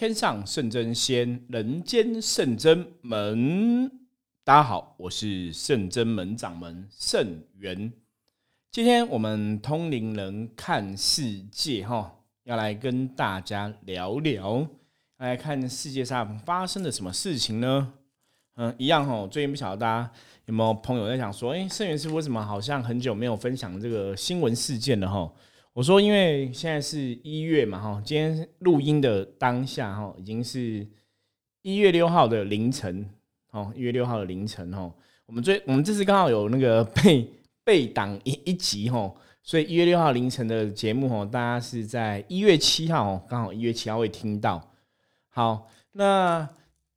天上圣真仙，人间圣真门。大家好，我是圣真门掌门圣元。今天我们通灵人看世界，哈，要来跟大家聊聊，来看世界上发生了什么事情呢？嗯，一样哈。最近不晓得大家有没有朋友在想说，哎，圣元师傅为什么好像很久没有分享这个新闻事件了？哈。我说，因为现在是一月嘛，哈，今天录音的当下，哈，已经是一月六号的凌晨，哦，一月六号的凌晨，哦，我们最我们这次刚好有那个被被档一一集，哈，所以一月六号凌晨的节目，哈，大家是在一月七号，哦，刚好一月七号会听到。好，那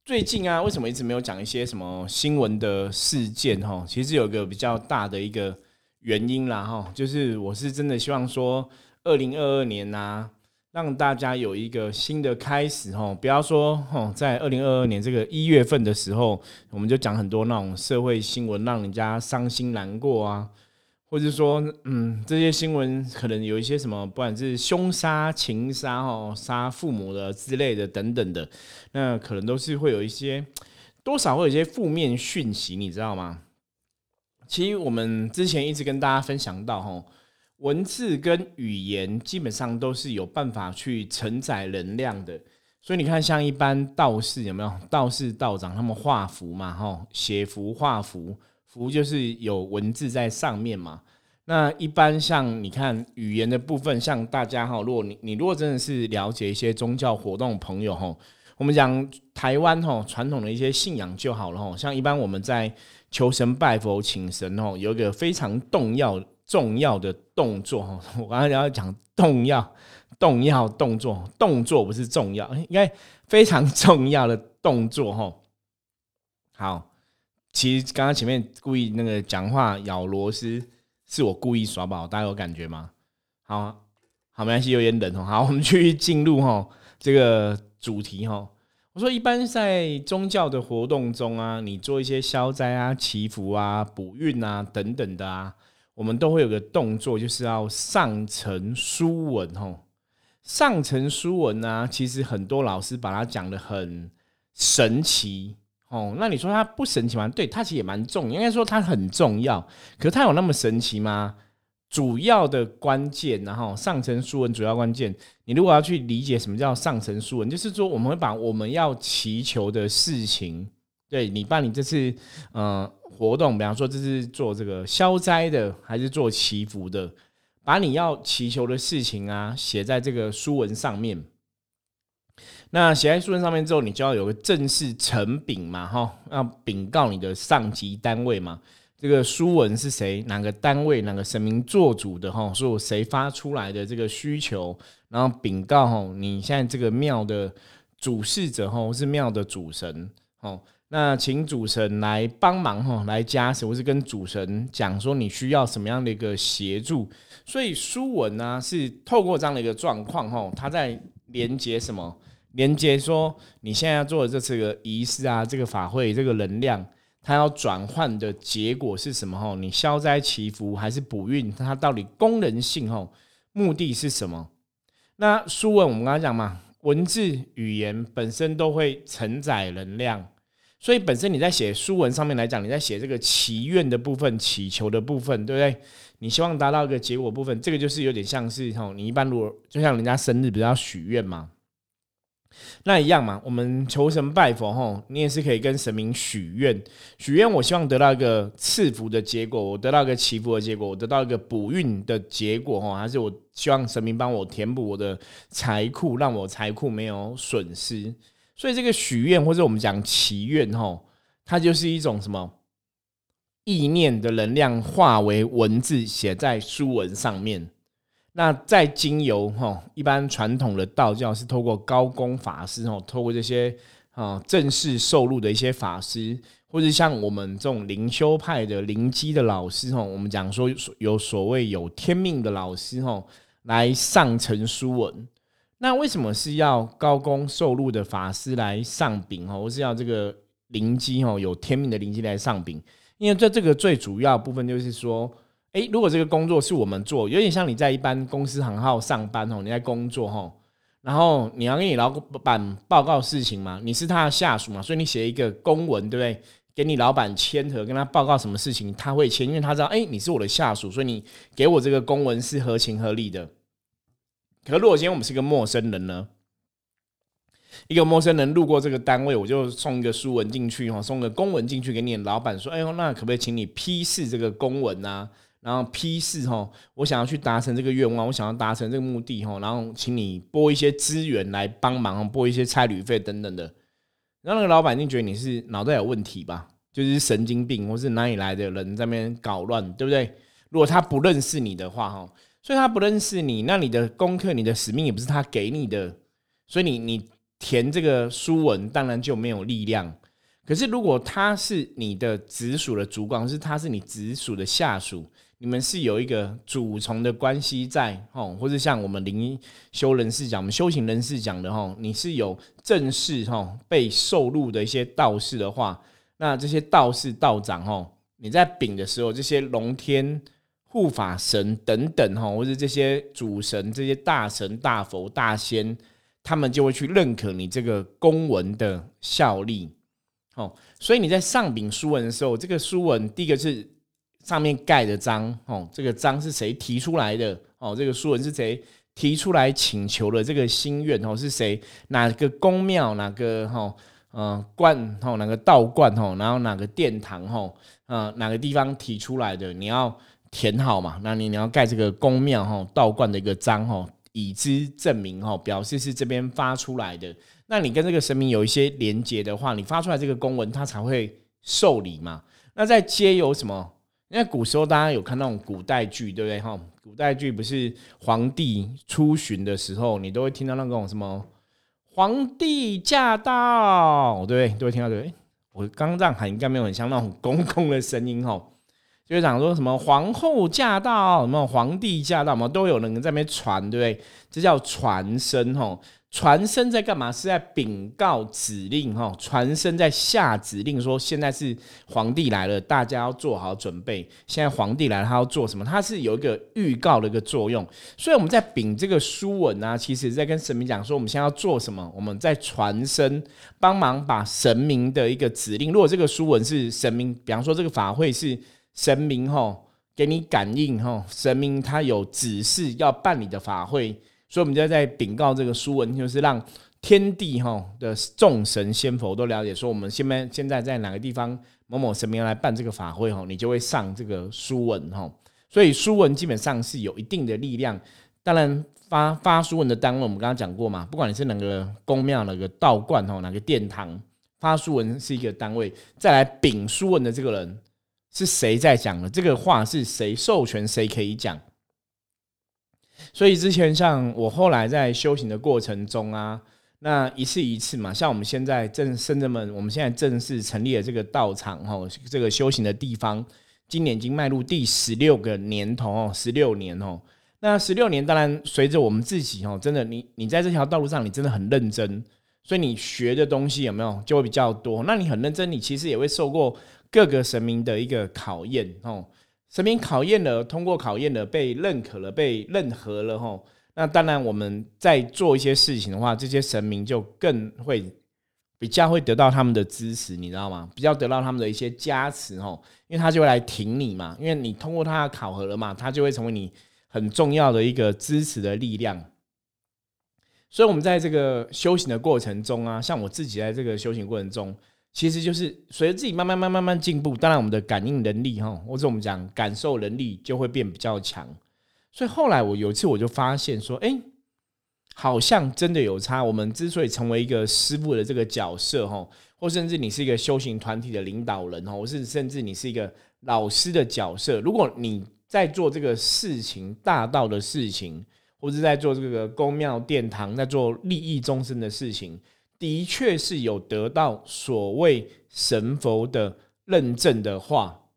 最近啊，为什么一直没有讲一些什么新闻的事件，哈？其实有个比较大的一个。原因啦哈，就是我是真的希望说，二零二二年呐，让大家有一个新的开始哈。不要说哈，在二零二二年这个一月份的时候，我们就讲很多那种社会新闻，让人家伤心难过啊，或者说嗯，这些新闻可能有一些什么，不管是凶杀、情杀哦，杀父母的之类的等等的，那可能都是会有一些多少会有一些负面讯息，你知道吗？其实我们之前一直跟大家分享到，哈，文字跟语言基本上都是有办法去承载能量的。所以你看，像一般道士有没有道士道长他们画符嘛，哈，写符画符，符就是有文字在上面嘛。那一般像你看语言的部分，像大家哈，如果你你如果真的是了解一些宗教活动朋友哈，我们讲台湾哈传统的一些信仰就好了哈。像一般我们在求神拜佛请神哦，有一个非常重要重要的动作哈。我刚才要讲重要重要动作，动作不是重要，应该非常重要的动作哈。好，其实刚刚前面故意那个讲话咬螺丝，是我故意耍宝，大家有感觉吗？好好，没关系，有点冷哦。好，我们去进入哈这个主题哈。我说，一般在宗教的活动中啊，你做一些消灾啊、祈福啊、补运啊等等的啊，我们都会有个动作，就是要上层书文吼。上层书文啊，其实很多老师把它讲的很神奇哦。那你说它不神奇吗？对，它其实也蛮重，应该说它很重要。可是它有那么神奇吗？主要的关键，然后上层书文主要关键，你如果要去理解什么叫上层书文，就是说我们会把我们要祈求的事情，对你办理这次呃活动，比方说这是做这个消灾的，还是做祈福的，把你要祈求的事情啊写在这个书文上面。那写在书文上面之后，你就要有个正式呈禀嘛，哈，要禀告你的上级单位嘛。这个书文是谁？哪个单位？哪个神明做主的？哈，说谁发出来的这个需求，然后禀告哈，你现在这个庙的主事者哈，是庙的主神哦，那请主神来帮忙哈，来加持，或是跟主神讲说你需要什么样的一个协助。所以书文呢，是透过这样的一个状况哈，它在连接什么？连接说你现在要做的这次个仪式啊，这个法会，这个能量。它要转换的结果是什么？吼，你消灾祈福还是补运？它到底功能性？吼，目的是什么？那书文我们刚刚讲嘛，文字语言本身都会承载能量，所以本身你在写书文上面来讲，你在写这个祈愿的部分、祈求的部分，对不对？你希望达到一个结果部分，这个就是有点像是吼，你一般如果就像人家生日，比较许愿嘛。那一样嘛，我们求神拜佛吼，你也是可以跟神明许愿，许愿我希望得到一个赐福的结果，我得到一个祈福的结果，我得到一个补运的结果吼，还是我希望神明帮我填补我的财库，让我财库没有损失。所以这个许愿或者我们讲祈愿吼，它就是一种什么意念的能量化为文字写在书文上面。那在经由哈，一般传统的道教是透过高功法师哦，透过这些啊正式受禄的一些法师，或者像我们这种灵修派的灵机的老师哦，我们讲说有所谓有天命的老师哦，来上层书文。那为什么是要高功受禄的法师来上禀哈，或是要这个灵机哦，有天命的灵机来上禀？因为在这个最主要部分就是说。诶，如果这个工作是我们做，有点像你在一般公司行号上班哦，你在工作哈，然后你要跟你老板报告事情嘛，你是他的下属嘛，所以你写一个公文，对不对？给你老板签和跟他报告什么事情，他会签，因为他知道，哎，你是我的下属，所以你给我这个公文是合情合理的。可如果今天我们是个陌生人呢？一个陌生人路过这个单位，我就送一个书文进去哈，送个公文进去给你老板说，哎呦，那可不可以请你批示这个公文呢？然后批示哈，我想要去达成这个愿望，我想要达成这个目的哈，然后请你拨一些资源来帮忙，拨一些差旅费等等的。然后那个老板就觉得你是脑袋有问题吧，就是神经病，或是哪里来的人在那边搞乱，对不对？如果他不认识你的话哈，所以他不认识你，那你的功课、你的使命也不是他给你的，所以你你。填这个书文当然就没有力量，可是如果他是你的直属的主管，是他是你直属的下属，你们是有一个主从的关系在哦，或者像我们灵修人士讲，我们修行人士讲的哈，你是有正式哈被受禄的一些道士的话，那这些道士道长吼，你在禀的时候，这些龙天护法神等等哈，或者这些主神、这些大神、大佛、大仙。他们就会去认可你这个公文的效力，哦，所以你在上禀书文的时候，这个书文第一个是上面盖的章，哦，这个章是谁提出来的？哦，这个书文是谁提出来请求的这个心愿？哦，是谁？哪个宫庙？哪个哈？嗯，观？哦，哪个道观？哦，然后哪个殿堂？哦，嗯，哪个地方提出来的？你要填好嘛？那你你要盖这个宫庙？哈，道观的一个章？哈。以之证明哈，表示是这边发出来的。那你跟这个神明有一些连接的话，你发出来这个公文，他才会受理嘛。那在皆有什么？因为古时候大家有看那种古代剧，对不对哈？古代剧不是皇帝出巡的时候，你都会听到那种什么皇帝驾到，对不对？都会听到对。我刚这样喊，应该没有很像那种公公的声音哈。就讲说什么皇后驾到，什么皇帝驾到，嘛都有人在那边传，对不对？这叫传声吼。传声在干嘛？是在禀告指令哈。传声在下指令，说现在是皇帝来了，大家要做好准备。现在皇帝来了，他要做什么？他是有一个预告的一个作用。所以我们在禀这个书文啊，其实在跟神明讲说，我们现在要做什么？我们在传声，帮忙把神明的一个指令。如果这个书文是神明，比方说这个法会是。神明吼给你感应吼，神明他有指示要办理的法会，所以我们就在禀告这个书文，就是让天地吼的众神仙佛都了解，说我们现在现在在哪个地方某某神明来办这个法会吼，你就会上这个书文吼。所以书文基本上是有一定的力量。当然发发书文的单位，我们刚刚讲过嘛，不管你是哪个宫庙、哪个道观吼、哪个殿堂，发书文是一个单位，再来禀书文的这个人。是谁在讲的？这个话是谁授权？谁可以讲？所以之前像我后来在修行的过程中啊，那一次一次嘛，像我们现在正圣人们，我们现在正式成立了这个道场哦，这个修行的地方，今年已经迈入第十六个年头哦，十六年哦。那十六年，当然随着我们自己哦，真的，你你在这条道路上，你真的很认真，所以你学的东西有没有就会比较多？那你很认真，你其实也会受过。各个神明的一个考验哦，神明考验了，通过考验了，被认可了，被认可了吼。那当然，我们在做一些事情的话，这些神明就更会比较会得到他们的支持，你知道吗？比较得到他们的一些加持吼，因为他就会来挺你嘛，因为你通过他的考核了嘛，他就会成为你很重要的一个支持的力量。所以，我们在这个修行的过程中啊，像我自己在这个修行过程中。其实就是随着自己慢慢慢慢慢进步，当然我们的感应能力哈，或者我们讲感受能力就会变比较强。所以后来我有一次我就发现说，哎，好像真的有差。我们之所以成为一个师傅的这个角色哈，或甚至你是一个修行团体的领导人哈，或是甚至你是一个老师的角色，如果你在做这个事情大道的事情，或者在做这个宫庙殿堂，在做利益众生的事情。的确是有得到所谓神佛的认证的话，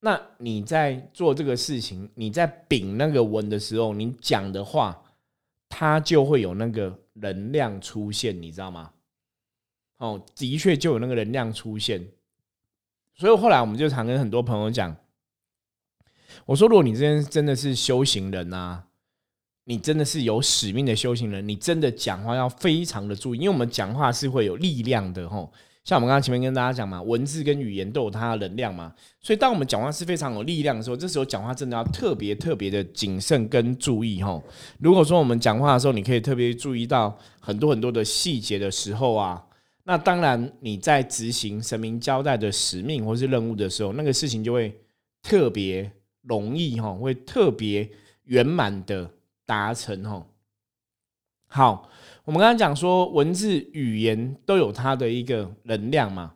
那你在做这个事情，你在禀那个文的时候，你讲的话，它就会有那个能量出现，你知道吗？哦，的确就有那个能量出现。所以后来我们就常跟很多朋友讲，我说如果你这边真的是修行人啊。你真的是有使命的修行人，你真的讲话要非常的注意，因为我们讲话是会有力量的吼。像我们刚刚前面跟大家讲嘛，文字跟语言都有它的能量嘛，所以当我们讲话是非常有力量的时候，这时候讲话真的要特别特别的谨慎跟注意吼。如果说我们讲话的时候，你可以特别注意到很多很多的细节的时候啊，那当然你在执行神明交代的使命或是任务的时候，那个事情就会特别容易哈，会特别圆满的达成哦。好。我们刚刚讲说，文字语言都有它的一个能量嘛，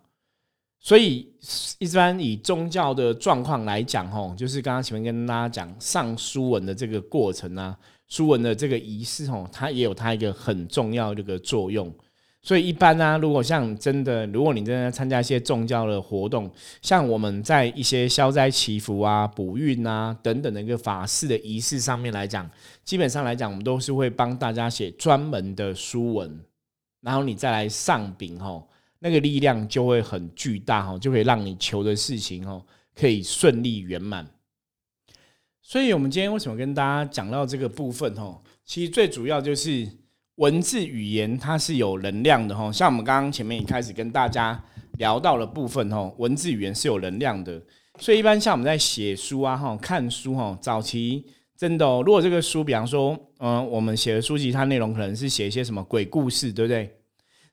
所以一般以宗教的状况来讲，吼，就是刚刚前面跟大家讲上书文的这个过程啊，书文的这个仪式，吼，它也有它一个很重要的一个作用。所以一般呢，如果像真的，如果你真的参加一些宗教的活动，像我们在一些消灾祈福啊、补运啊等等的一个法事的仪式上面来讲，基本上来讲，我们都是会帮大家写专门的书文，然后你再来上禀吼，那个力量就会很巨大吼，就可以让你求的事情吼可以顺利圆满。所以我们今天为什么跟大家讲到这个部分吼？其实最主要就是。文字语言它是有能量的哈，像我们刚刚前面一开始跟大家聊到的部分哈，文字语言是有能量的，所以一般像我们在写书啊哈，看书哈，早期真的哦，如果这个书，比方说，嗯，我们写的书籍，它内容可能是写一些什么鬼故事，对不对？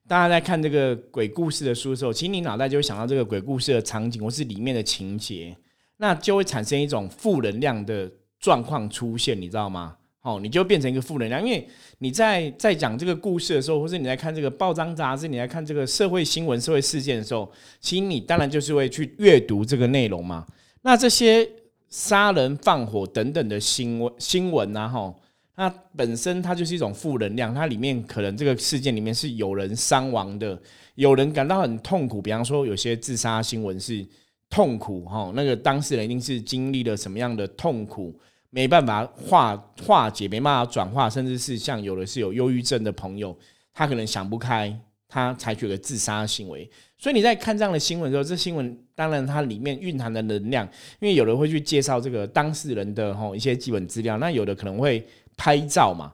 大家在看这个鬼故事的书的时候，其实你脑袋就会想到这个鬼故事的场景或是里面的情节，那就会产生一种负能量的状况出现，你知道吗？哦，你就变成一个负能量，因为你在在讲这个故事的时候，或者你在看这个报章杂志，你在看这个社会新闻、社会事件的时候，其实你当然就是会去阅读这个内容嘛。那这些杀人放火等等的新闻新闻啊，哈，那本身它就是一种负能量，它里面可能这个事件里面是有人伤亡的，有人感到很痛苦。比方说，有些自杀新闻是痛苦，哈，那个当事人一定是经历了什么样的痛苦。没办法化化解，没办法转化，甚至是像有的是有忧郁症的朋友，他可能想不开，他采取了自杀行为。所以你在看这样的新闻的时候，这新闻当然它里面蕴含的能量，因为有人会去介绍这个当事人的吼一些基本资料，那有的可能会拍照嘛，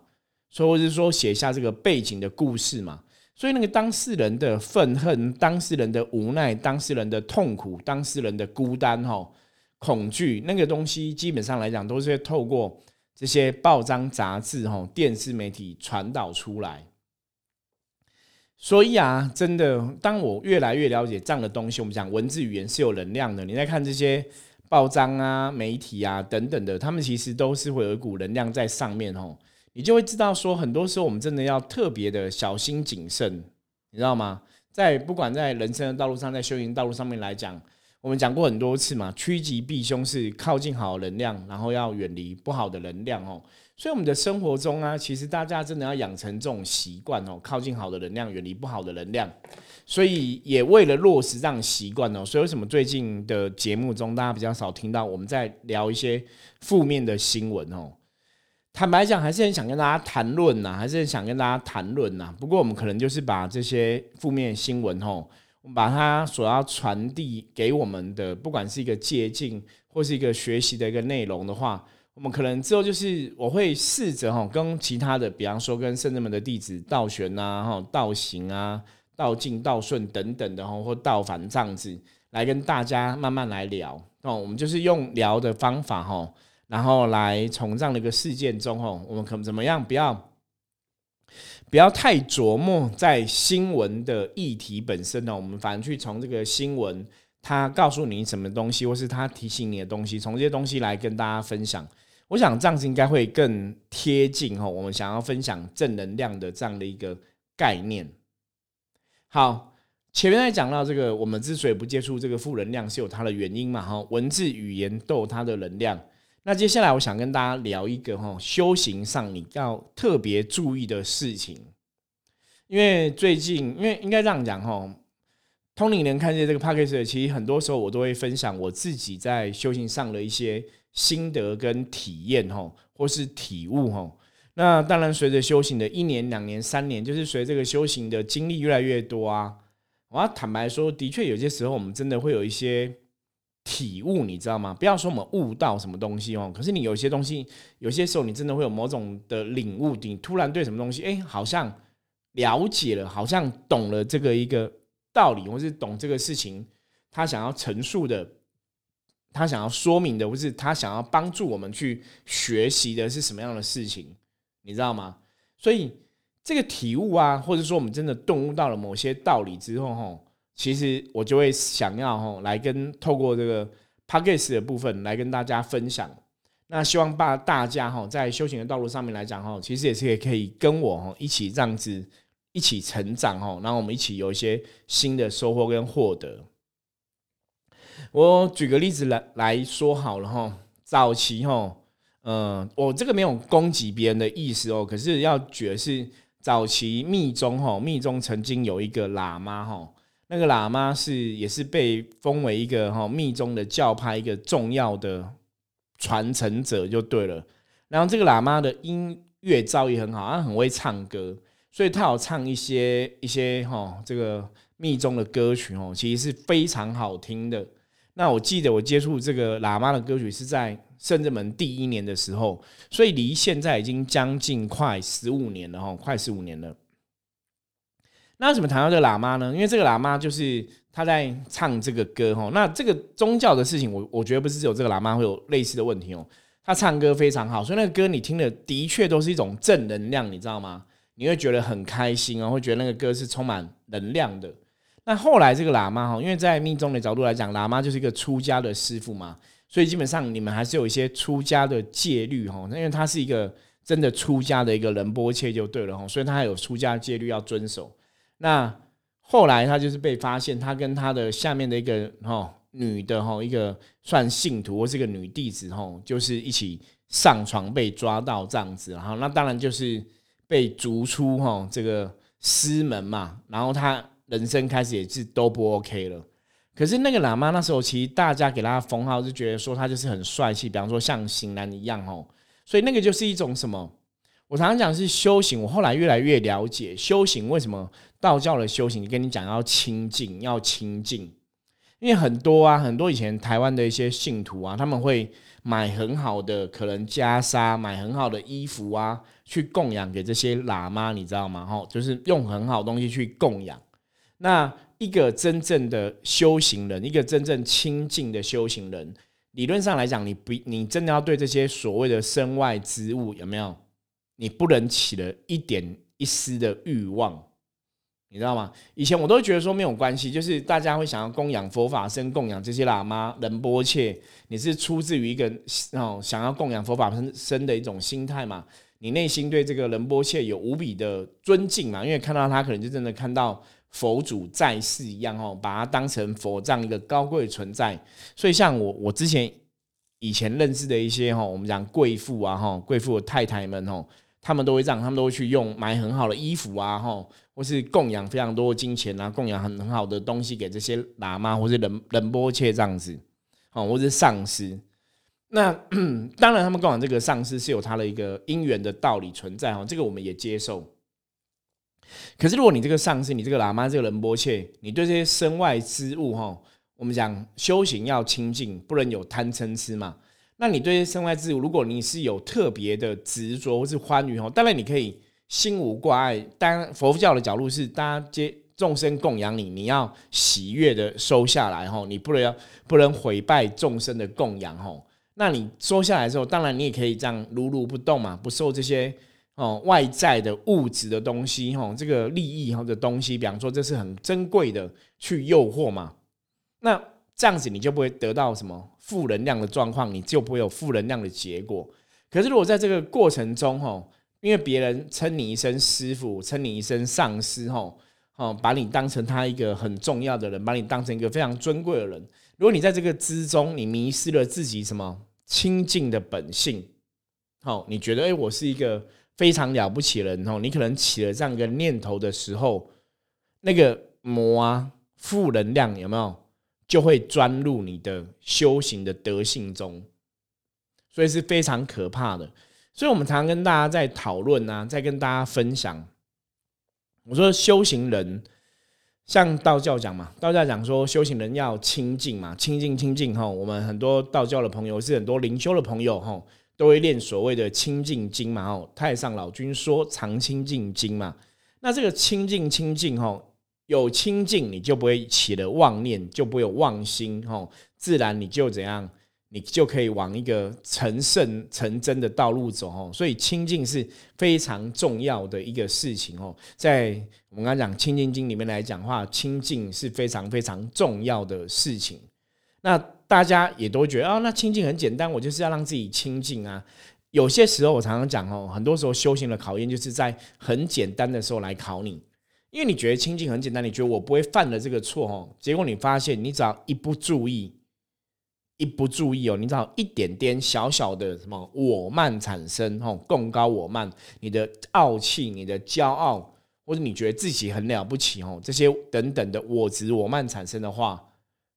所以或者是说写下这个背景的故事嘛，所以那个当事人的愤恨、当事人的无奈、当事人的痛苦、当事人的孤单，吼。恐惧那个东西，基本上来讲，都是透过这些报章杂志、吼电视媒体传导出来。所以啊，真的，当我越来越了解这样的东西，我们讲文字语言是有能量的。你在看这些报章啊、媒体啊等等的，他们其实都是会有一股能量在上面，吼，你就会知道说，很多时候我们真的要特别的小心谨慎，你知道吗？在不管在人生的道路上，在修行道路上面来讲。我们讲过很多次嘛，趋吉避凶是靠近好能量，然后要远离不好的能量哦。所以我们的生活中啊，其实大家真的要养成这种习惯哦，靠近好的能量，远离不好的能量。所以也为了落实这样习惯哦，所以为什么最近的节目中大家比较少听到我们在聊一些负面的新闻哦？坦白讲，还是很想跟大家谈论呐，还是很想跟大家谈论呐。不过我们可能就是把这些负面新闻哦。我们把它所要传递给我们的，不管是一个借鉴或是一个学习的一个内容的话，我们可能之后就是我会试着哈，跟其他的，比方说跟圣人们的弟子道玄啊、哈道行啊、道静、道顺等等的哈，或道反这样子，来跟大家慢慢来聊哦。我们就是用聊的方法哈，然后来从这样的一个事件中哦，我们可怎么样不要。不要太琢磨在新闻的议题本身呢，我们反而去从这个新闻，它告诉你什么东西，或是它提醒你的东西，从这些东西来跟大家分享。我想这样子应该会更贴近哈，我们想要分享正能量的这样的一个概念。好，前面在讲到这个，我们之所以不接触这个负能量，是有它的原因嘛？哈，文字语言都有它的能量。那接下来我想跟大家聊一个哈修行上你要特别注意的事情，因为最近因为应该这样讲哈，通灵人看见这个 p a c k a g e 其实很多时候我都会分享我自己在修行上的一些心得跟体验哈，或是体悟哈。那当然随着修行的一年、两年、三年，就是随这个修行的经历越来越多啊，我要坦白说，的确有些时候我们真的会有一些。体悟，你知道吗？不要说我们悟到什么东西哦，可是你有些东西，有些时候你真的会有某种的领悟，你突然对什么东西，哎，好像了解了，好像懂了这个一个道理，或是懂这个事情，他想要陈述的，他想要说明的，或是他想要帮助我们去学习的是什么样的事情，你知道吗？所以这个体悟啊，或者说我们真的顿悟到了某些道理之后，吼。其实我就会想要哈来跟透过这个 p a c k a g e 的部分来跟大家分享。那希望把大家哈在修行的道路上面来讲哈，其实也是也可以跟我哈一起这样子一起成长哈，然后我们一起有一些新的收获跟获得。我举个例子来来说好了哈，早期哈，嗯，我这个没有攻击别人的意思哦，可是要举的是早期密宗哈，密宗曾经有一个喇嘛哈。那个喇嘛是也是被封为一个哈密宗的教派一个重要的传承者就对了。然后这个喇嘛的音乐造诣很好，他很会唱歌，所以他有唱一些一些哈这个密宗的歌曲哦，其实是非常好听的。那我记得我接触这个喇嘛的歌曲是在圣正门第一年的时候，所以离现在已经将近快十五年了哈，快十五年了。那怎么谈到这个喇嘛呢？因为这个喇嘛就是他在唱这个歌哈。那这个宗教的事情，我我觉得不是只有这个喇嘛会有类似的问题哦。他唱歌非常好，所以那个歌你听的的确都是一种正能量，你知道吗？你会觉得很开心哦，会觉得那个歌是充满能量的。那后来这个喇嘛哈，因为在密宗的角度来讲，喇嘛就是一个出家的师傅嘛，所以基本上你们还是有一些出家的戒律哈。那因为他是一个真的出家的一个仁波切就对了哈，所以他还有出家戒律要遵守。那后来他就是被发现，他跟他的下面的一个哈女的哈一个算信徒或是一个女弟子哈，就是一起上床被抓到这样子，然后那当然就是被逐出哈这个师门嘛，然后他人生开始也是都不 OK 了。可是那个喇嘛那时候其实大家给他封号，就觉得说他就是很帅气，比方说像型男一样哦，所以那个就是一种什么？我常常讲是修行，我后来越来越了解修行为什么。道教的修行，跟你讲要清净，要清净，因为很多啊，很多以前台湾的一些信徒啊，他们会买很好的可能袈裟，买很好的衣服啊，去供养给这些喇嘛，你知道吗？哈，就是用很好东西去供养。那一个真正的修行人，一个真正清净的修行人，理论上来讲，你不，你真的要对这些所谓的身外之物，有没有？你不能起了一点一丝的欲望。你知道吗？以前我都觉得说没有关系，就是大家会想要供养佛法僧、供养这些喇嘛、仁波切，你是出自于一个哦想要供养佛法僧僧的一种心态嘛？你内心对这个仁波切有无比的尊敬嘛？因为看到他可能就真的看到佛祖在世一样哦，把他当成佛这样一个高贵存在。所以像我，我之前以前认识的一些哈，我们讲贵妇啊哈，贵妇的太太们哦，他们都会这样，他们都会去用买很好的衣服啊哈。或是供养非常多的金钱啊，供养很很好的东西给这些喇嘛或者仁仁波切这样子，哦，或者上师。那 当然，他们供养这个上师是有他的一个因缘的道理存在哈，这个我们也接受。可是，如果你这个上师，你这个喇嘛，这个仁波切，你对这些身外之物哈，我们讲修行要清净，不能有贪嗔痴嘛。那你对身外之物，如果你是有特别的执着或是欢愉哦，当然你可以。心无挂碍，当佛教的角度是，大家接众生供养你，你要喜悦的收下来吼，你不能要不能毁败众生的供养吼。那你收下来之后，当然你也可以这样如如不动嘛，不受这些哦外在的物质的东西吼，这个利益或者东西，比方说这是很珍贵的，去诱惑嘛。那这样子你就不会得到什么负能量的状况，你就不会有负能量的结果。可是如果在这个过程中吼，因为别人称你一声师傅，称你一声上师，吼，哦，把你当成他一个很重要的人，把你当成一个非常尊贵的人。如果你在这个之中，你迷失了自己什么清净的本性，好，你觉得哎，我是一个非常了不起的人，吼，你可能起了这样一个念头的时候，那个魔啊，负能量有没有就会钻入你的修行的德性中，所以是非常可怕的。所以，我们常常跟大家在讨论啊，在跟大家分享。我说，修行人像道教讲嘛，道教讲说修行人要清净嘛，清净清净哈。我们很多道教的朋友是很多灵修的朋友哈，都会练所谓的清净经嘛。吼，太上老君说常清净经嘛。那这个清净清净哈，有清净你就不会起了妄念，就不会有妄心哦，自然你就怎样。你就可以往一个成圣成真的道路走哦，所以清净是非常重要的一个事情哦。在我们刚讲《清净经》里面来讲话，清净是非常非常重要的事情。那大家也都觉得啊，那清净很简单，我就是要让自己清净啊。有些时候我常常讲哦，很多时候修行的考验就是在很简单的时候来考你，因为你觉得清净很简单，你觉得我不会犯了这个错哦，结果你发现你只要一不注意。一不注意哦，你知道一点点小小的什么我慢产生哦，共高我慢，你的傲气、你的骄傲，或者你觉得自己很了不起哦，这些等等的我执我慢产生的话，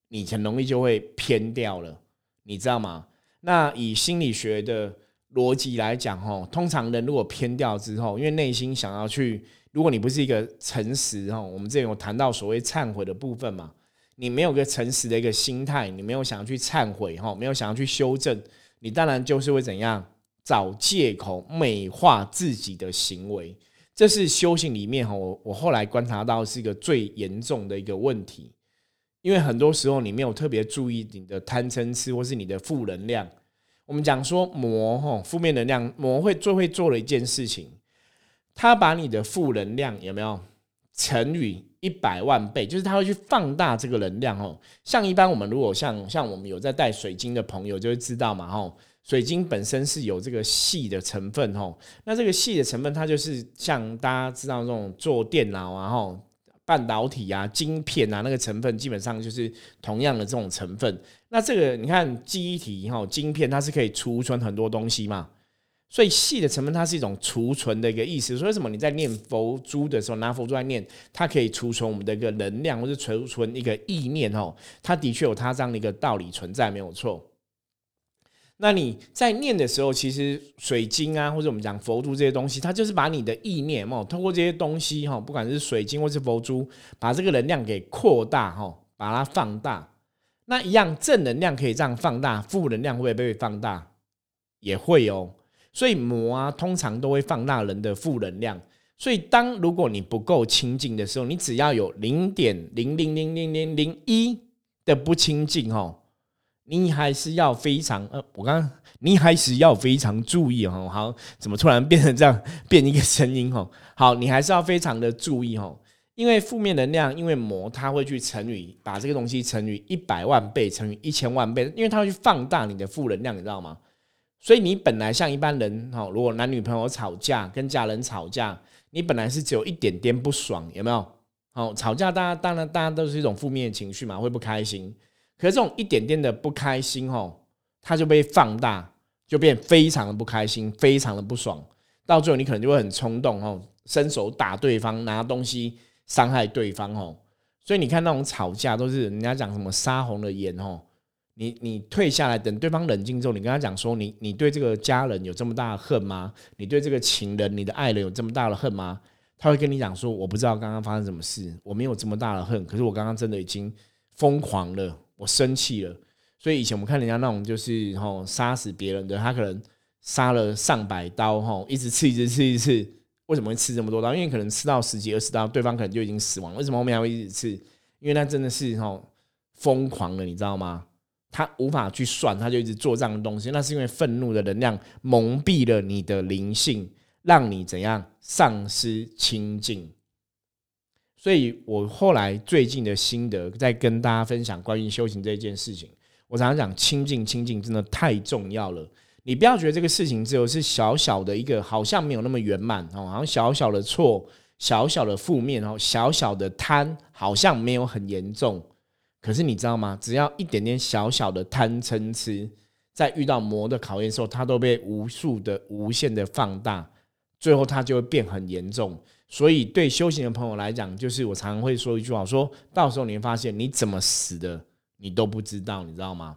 你很容易就会偏掉了，你知道吗？那以心理学的逻辑来讲哦，通常人如果偏掉之后，因为内心想要去，如果你不是一个诚实哦，我们之前有谈到所谓忏悔的部分嘛。你没有个诚实的一个心态，你没有想要去忏悔哈，没有想要去修正，你当然就是会怎样找借口美化自己的行为，这是修行里面哈，我我后来观察到是一个最严重的一个问题，因为很多时候你没有特别注意你的贪嗔痴或是你的负能量。我们讲说魔哈负面能量，魔会最会做的一件事情，它把你的负能量有没有乘以。一百万倍，就是它会去放大这个能量哦。像一般我们如果像像我们有在带水晶的朋友就会知道嘛，吼，水晶本身是有这个细的成分吼。那这个细的成分，它就是像大家知道这种做电脑啊，吼，半导体啊、晶片啊，那个成分基本上就是同样的这种成分。那这个你看记忆体哈，晶片它是可以储存很多东西嘛。所以细的成分，它是一种储存的一个意思。所以为什么你在念佛珠的时候，拿佛珠来念，它可以储存我们的一个能量，或者储存一个意念哦？它的确有它这样的一个道理存在，没有错。那你在念的时候，其实水晶啊，或者我们讲佛珠这些东西，它就是把你的意念哦，通过这些东西哈，不管是水晶或是佛珠，把这个能量给扩大哈，把它放大。那一样正能量可以这样放大，负能量会不会被放大？也会哦。所以魔啊，通常都会放大人的负能量。所以当如果你不够清净的时候，你只要有零点零零零零零零一的不清净哦，你还是要非常呃，我刚你还是要非常注意哦。好，怎么突然变成这样 变一个声音哦？好，你还是要非常的注意哦，因为负面能量，因为魔它会去乘以把这个东西乘以一百万倍，乘以一千万倍，因为它会去放大你的负能量，你知道吗？所以你本来像一般人哈，如果男女朋友吵架，跟家人吵架，你本来是只有一点点不爽，有没有？好，吵架，大家当然大家都是一种负面情绪嘛，会不开心。可是这种一点点的不开心哦，它就被放大，就变非常的不开心，非常的不爽，到最后你可能就会很冲动哦，伸手打对方，拿东西伤害对方哦。所以你看那种吵架都是人家讲什么杀红了眼哦。你你退下来，等对方冷静之后，你跟他讲说，你你对这个家人有这么大的恨吗？你对这个情人、你的爱人有这么大的恨吗？他会跟你讲说，我不知道刚刚发生什么事，我没有这么大的恨，可是我刚刚真的已经疯狂了，我生气了。所以以前我们看人家那种就是吼杀死别人的，他可能杀了上百刀吼，一直刺一直刺一直刺，为什么会刺这么多刀？因为可能刺到十几二十刀，对方可能就已经死亡。为什么后面还会一直刺？因为那真的是吼疯狂了，你知道吗？他无法去算，他就一直做这样的东西。那是因为愤怒的能量蒙蔽了你的灵性，让你怎样丧失清净。所以我后来最近的心得，在跟大家分享关于修行这件事情。我常常讲，清净清净真的太重要了。你不要觉得这个事情只有是小小的一个，好像没有那么圆满哦，好像小小的错、小小的负面哦、小小的贪，好像没有很严重。可是你知道吗？只要一点点小小的贪嗔痴，在遇到魔的考验的时候，它都被无数的、无限的放大，最后它就会变很严重。所以对修行的朋友来讲，就是我常常会说一句话：，说到时候你会发现，你怎么死的，你都不知道，你知道吗？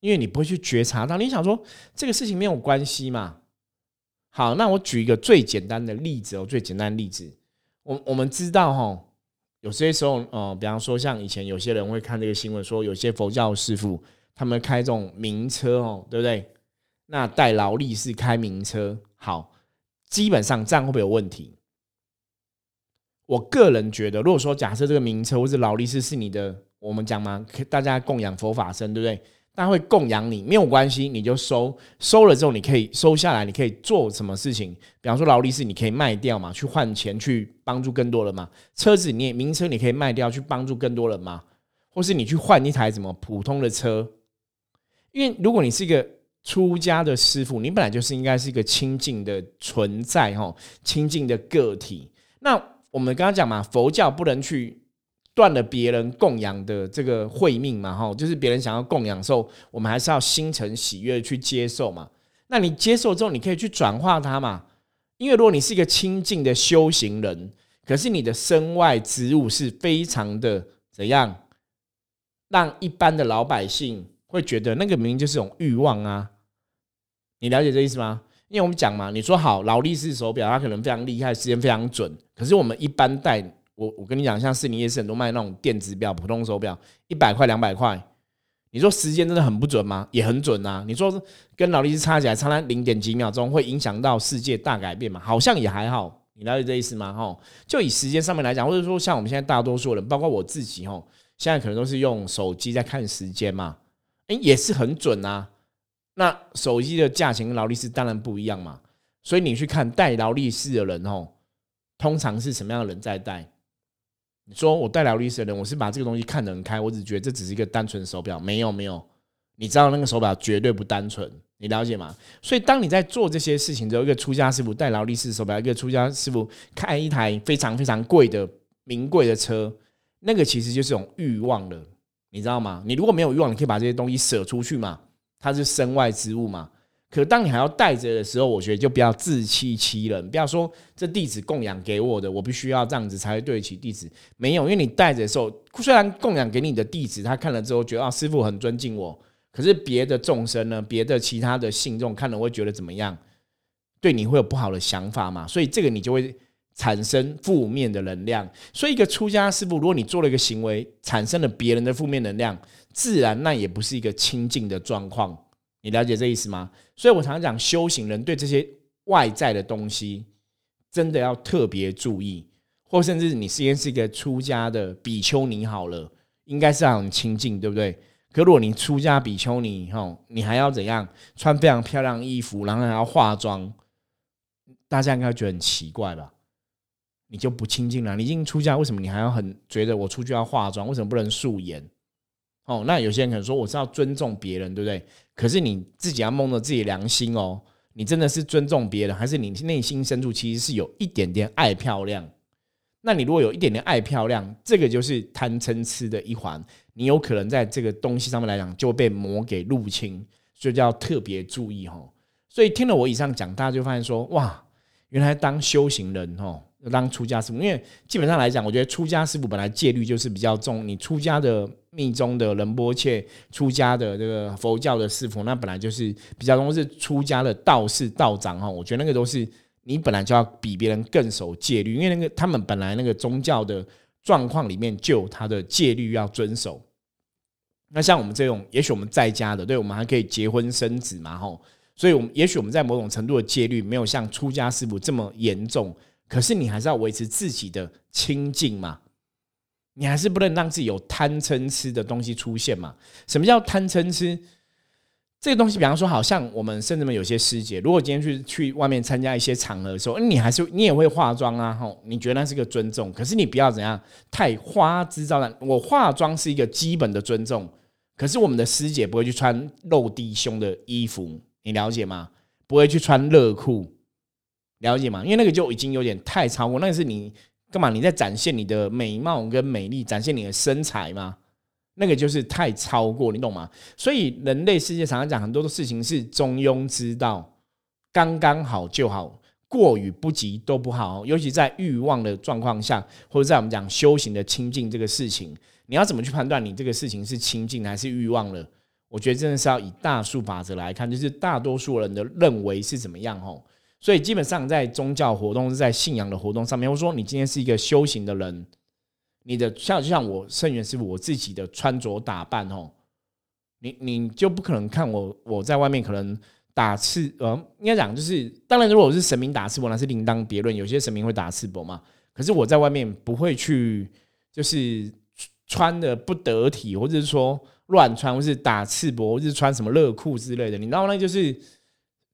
因为你不会去觉察到。你想说这个事情没有关系嘛？好，那我举一个最简单的例子哦，最简单的例子，我我们知道哈。有些时候，嗯，比方说像以前有些人会看这个新闻，说有些佛教师傅他们开这种名车哦，对不对？那带劳力士开名车，好，基本上这样会不会有问题？我个人觉得，如果说假设这个名车或者劳力士是你的，我们讲嘛，大家供养佛法僧，对不对？大家会供养你，没有关系，你就收，收了之后你可以收下来，你可以做什么事情？比方说劳力士，你可以卖掉嘛，去换钱，去帮助更多人嘛。车子你也名车你可以卖掉，去帮助更多人嘛。或是你去换一台什么普通的车？因为如果你是一个出家的师傅，你本来就是应该是一个清净的存在哈，清净的个体。那我们刚刚讲嘛，佛教不能去。断了别人供养的这个慧命嘛，哈，就是别人想要供养时候，我们还是要心诚喜悦去接受嘛。那你接受之后，你可以去转化它嘛。因为如果你是一个清净的修行人，可是你的身外之物是非常的怎样，让一般的老百姓会觉得那个明明就是种欲望啊。你了解这意思吗？因为我们讲嘛，你说好劳力士手表，它可能非常厉害，时间非常准，可是我们一般戴。我我跟你讲，像市林夜市很多卖那种电子表、普通手表，一百块、两百块，你说时间真的很不准吗？也很准啊！你说跟劳力士差起来差那零点几秒钟，会影响到世界大改变吗？好像也还好，你了解这意思吗？哈，就以时间上面来讲，或者说像我们现在大多数人，包括我自己，哈，现在可能都是用手机在看时间嘛，哎，也是很准啊。那手机的价钱跟劳力士当然不一样嘛，所以你去看戴劳力士的人，哦，通常是什么样的人在戴？你说我戴劳力士的人，我是把这个东西看得很开，我只觉得这只是一个单纯手表，没有没有，你知道那个手表绝对不单纯，你了解吗？所以当你在做这些事情之后，一个出家师傅戴劳力士手表，一个出家师傅开一台非常非常贵的名贵的车，那个其实就是种欲望了，你知道吗？你如果没有欲望，你可以把这些东西舍出去嘛，它是身外之物嘛。可当你还要带着的时候，我觉得就不要自欺欺人，不要说这弟子供养给我的，我必须要这样子才会对得起弟子。没有，因为你带着的时候，虽然供养给你的弟子，他看了之后觉得啊，师傅很尊敬我，可是别的众生呢，别的其他的信众看了会觉得怎么样？对你会有不好的想法嘛？所以这个你就会产生负面的能量。所以一个出家师傅，如果你做了一个行为，产生了别人的负面能量，自然那也不是一个清净的状况。你了解这意思吗？所以我常常讲，修行人对这些外在的东西，真的要特别注意，或甚至你先是一个出家的比丘尼好了，应该是很清净，对不对？可如果你出家比丘尼，吼，你还要怎样穿非常漂亮衣服，然后还要化妆，大家应该觉得很奇怪吧？你就不清净了。你已经出家，为什么你还要很觉得我出去要化妆？为什么不能素颜？哦，那有些人可能说我是要尊重别人，对不对？可是你自己要摸着自己良心哦，你真的是尊重别人，还是你内心深处其实是有一点点爱漂亮？那你如果有一点点爱漂亮，这个就是贪嗔痴的一环，你有可能在这个东西上面来讲就被魔给入侵，所以就要特别注意哦。所以听了我以上讲，大家就发现说，哇，原来当修行人哦。当出家师傅，因为基本上来讲，我觉得出家师傅本来戒律就是比较重。你出家的密宗的仁波切，出家的这个佛教的师傅，那本来就是比较重，是出家的道士道长哈。我觉得那个都是你本来就要比别人更守戒律，因为那个他们本来那个宗教的状况里面就有他的戒律要遵守。那像我们这种，也许我们在家的，对我们还可以结婚生子嘛吼，所以我们也许我们在某种程度的戒律没有像出家师傅这么严重。可是你还是要维持自己的清净嘛，你还是不能让自己有贪嗔痴的东西出现嘛？什么叫贪嗔痴？这个东西，比方说，好像我们甚至们有些师姐，如果今天去去外面参加一些场合的时候，你还是你也会化妆啊，吼，你觉得那是个尊重？可是你不要怎样太花枝招展。我化妆是一个基本的尊重，可是我们的师姐不会去穿露低胸的衣服，你了解吗？不会去穿热裤。了解吗？因为那个就已经有点太超过，那个是你干嘛？你在展现你的美貌跟美丽，展现你的身材吗？那个就是太超过，你懂吗？所以人类世界常常讲很多的事情是中庸之道，刚刚好就好，过与不及都不好。尤其在欲望的状况下，或者在我们讲修行的清净这个事情，你要怎么去判断你这个事情是清净还是欲望了？我觉得真的是要以大数法则来看，就是大多数人的认为是怎么样？吼。所以基本上在宗教活动是在信仰的活动上面，我说你今天是一个修行的人，你的像就像我圣元师傅我自己的穿着打扮哦，你你就不可能看我我在外面可能打赤呃，应该讲就是，当然如果我是神明打赤膊那是另当别论，有些神明会打赤膊嘛。可是我在外面不会去就是穿的不得体，或者是说乱穿，或是打赤膊，或是穿什么热裤之类的，你知道那就是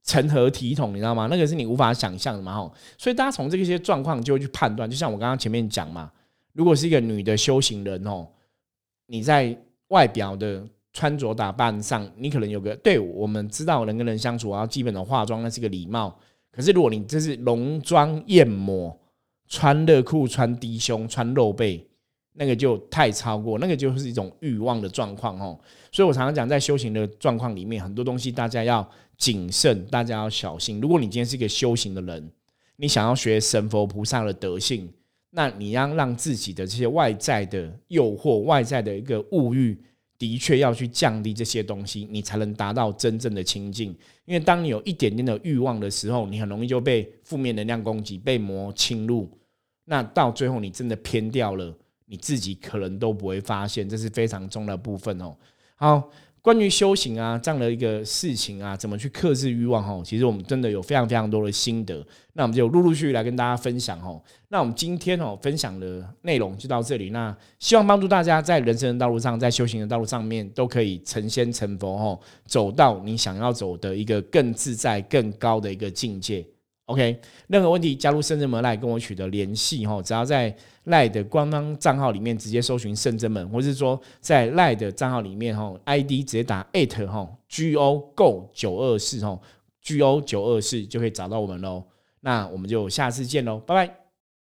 成何体统，你知道吗？那个是你无法想象的嘛吼。所以大家从这些状况就会去判断，就像我刚刚前面讲嘛。如果是一个女的修行人哦，你在外表的穿着打扮上，你可能有个对我们知道人跟人相处，然后基本的化妆那是个礼貌。可是如果你这是浓妆艳抹，穿热裤、穿低胸、穿露背，那个就太超过，那个就是一种欲望的状况哦。所以我常常讲，在修行的状况里面，很多东西大家要谨慎，大家要小心。如果你今天是一个修行的人，你想要学神佛菩萨的德性。那你要让自己的这些外在的诱惑、外在的一个物欲，的确要去降低这些东西，你才能达到真正的清净。因为当你有一点点的欲望的时候，你很容易就被负面能量攻击、被魔侵入。那到最后，你真的偏掉了，你自己可能都不会发现，这是非常重要的部分哦。好。关于修行啊这样的一个事情啊，怎么去克制欲望哦？其实我们真的有非常非常多的心得，那我们就陆陆续续来跟大家分享哦。那我们今天哦分享的内容就到这里，那希望帮助大家在人生的道路上，在修行的道路上面都可以成仙成佛哦，走到你想要走的一个更自在、更高的一个境界。OK，任何问题加入圣真门来跟我取得联系哈，只要在赖的官方账号里面直接搜寻圣真门，或是说在赖的账号里面哈，ID 直接打 at 哈 go go 九二四哈 go 九二四就可以找到我们喽。那我们就下次见喽，拜拜。